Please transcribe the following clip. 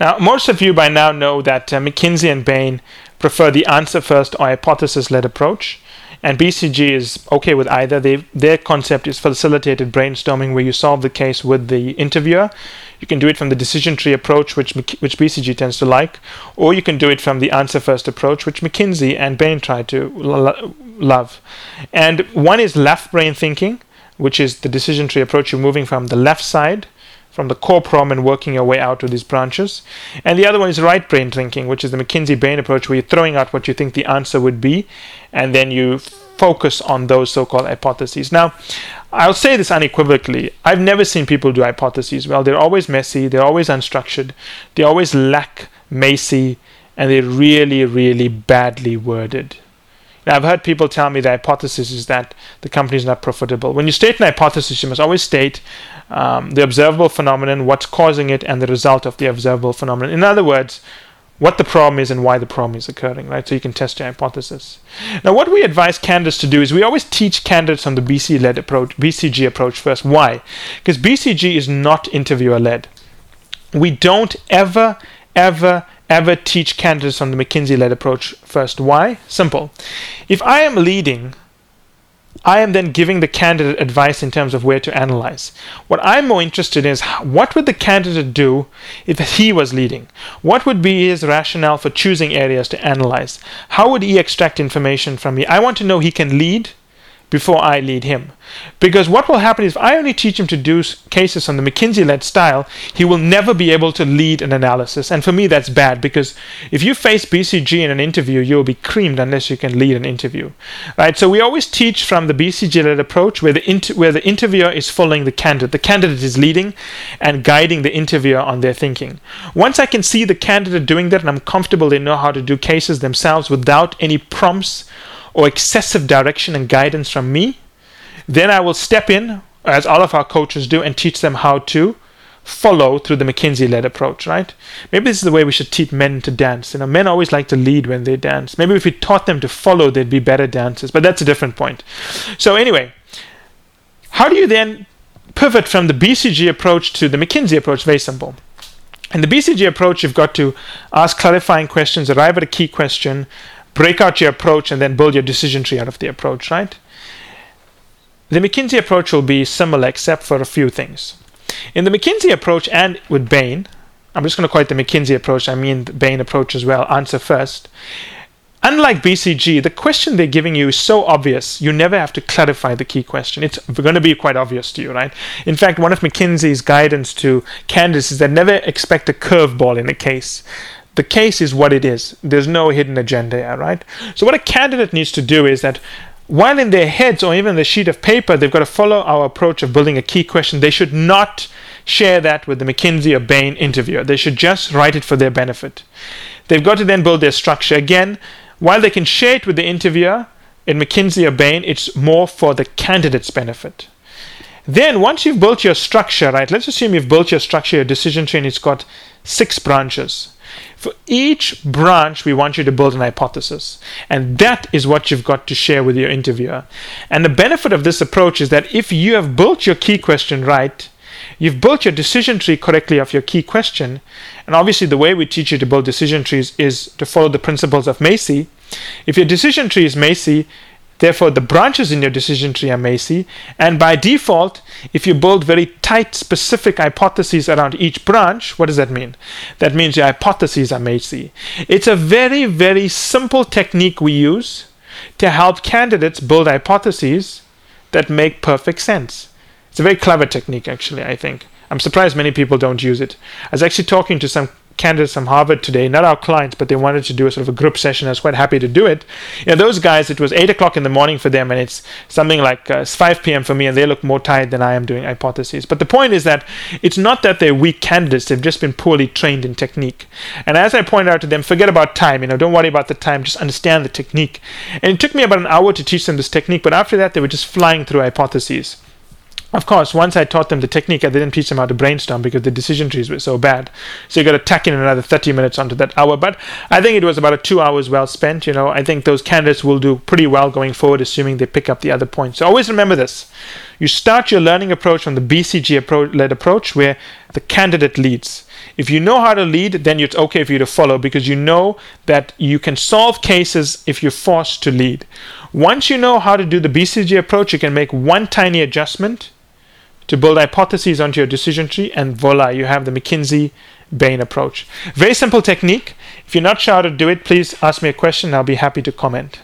Now, most of you by now know that uh, McKinsey and Bain prefer the answer first or hypothesis led approach and BCG is okay with either. They, their concept is facilitated brainstorming, where you solve the case with the interviewer. You can do it from the decision tree approach, which which BCG tends to like, or you can do it from the answer first approach, which McKinsey and Bain try to lo- love. And one is left brain thinking, which is the decision tree approach. You're moving from the left side from the core problem and working your way out to these branches. And the other one is right brain thinking, which is the McKinsey Bain approach, where you're throwing out what you think the answer would be, and then you focus on those so called hypotheses. Now, I'll say this unequivocally I've never seen people do hypotheses well. They're always messy, they're always unstructured, they always lack MECE, and they're really, really badly worded. Now, I've heard people tell me the hypothesis is that the company is not profitable. When you state an hypothesis, you must always state um, the observable phenomenon, what's causing it, and the result of the observable phenomenon. In other words, what the problem is and why the problem is occurring, right? So you can test your hypothesis. Now, what we advise candidates to do is we always teach candidates on the BC-led approach, BCG approach first. Why? Because BCG is not interviewer-led. We don't ever, ever, ever teach candidates on the McKinsey led approach first. Why? Simple. If I am leading, I am then giving the candidate advice in terms of where to analyze. What I'm more interested in is what would the candidate do if he was leading? What would be his rationale for choosing areas to analyze? How would he extract information from me? I want to know he can lead before I lead him. Because what will happen is if I only teach him to do cases on the McKinsey led style, he will never be able to lead an analysis. And for me, that's bad because if you face BCG in an interview, you'll be creamed unless you can lead an interview. Right? So we always teach from the BCG led approach where the, inter- where the interviewer is following the candidate. The candidate is leading and guiding the interviewer on their thinking. Once I can see the candidate doing that and I'm comfortable they know how to do cases themselves without any prompts or excessive direction and guidance from me, then I will step in, as all of our coaches do, and teach them how to follow through the McKinsey led approach, right? Maybe this is the way we should teach men to dance. You know, men always like to lead when they dance. Maybe if we taught them to follow, they'd be better dancers, but that's a different point. So, anyway, how do you then pivot from the BCG approach to the McKinsey approach? Very simple. In the BCG approach, you've got to ask clarifying questions, arrive at a key question, break out your approach and then build your decision tree out of the approach, right? The McKinsey approach will be similar except for a few things. In the McKinsey approach and with Bain, I'm just going to call it the McKinsey approach, I mean the Bain approach as well, answer first. Unlike BCG, the question they're giving you is so obvious, you never have to clarify the key question. It's going to be quite obvious to you, right? In fact, one of McKinsey's guidance to candidates is that never expect a curveball in a case the case is what it is. There's no hidden agenda here, right? So, what a candidate needs to do is that while in their heads or even the sheet of paper, they've got to follow our approach of building a key question. They should not share that with the McKinsey or Bain interviewer. They should just write it for their benefit. They've got to then build their structure. Again, while they can share it with the interviewer in McKinsey or Bain, it's more for the candidate's benefit. Then, once you've built your structure, right, let's assume you've built your structure, your decision tree, and it's got six branches. For each branch, we want you to build an hypothesis. And that is what you've got to share with your interviewer. And the benefit of this approach is that if you have built your key question right, you've built your decision tree correctly of your key question, and obviously the way we teach you to build decision trees is to follow the principles of MECE. If your decision tree is MECE, Therefore, the branches in your decision tree are MECE. And by default, if you build very tight, specific hypotheses around each branch, what does that mean? That means your hypotheses are MECE. It's a very, very simple technique we use to help candidates build hypotheses that make perfect sense. It's a very clever technique, actually, I think. I'm surprised many people don't use it. I was actually talking to some candidates from Harvard today, not our clients, but they wanted to do a sort of a group session. I was quite happy to do it. You know, those guys, it was 8 o'clock in the morning for them, and it's something like uh, 5 p.m. for me, and they look more tired than I am doing hypotheses. But the point is that it's not that they're weak candidates, they've just been poorly trained in technique. And as I pointed out to them, forget about time, you know, don't worry about the time, just understand the technique. And it took me about an hour to teach them this technique, but after that, they were just flying through hypotheses. Of course, once I taught them the technique, I didn't teach them how to brainstorm because the decision trees were so bad. So you got to tack in another 30 minutes onto that hour. But I think it was about a two hours well spent. You know, I think those candidates will do pretty well going forward, assuming they pick up the other points. So always remember this. You start your learning approach from the BCG led approach where the candidate leads. If you know how to lead, then it's okay for you to follow because you know that you can solve cases if you're forced to lead. Once you know how to do the BCG approach, you can make one tiny adjustment to build hypotheses onto your decision tree, and voila, you have the McKinsey Bain approach. Very simple technique. If you're not sure how to do it, please ask me a question. I'll be happy to comment.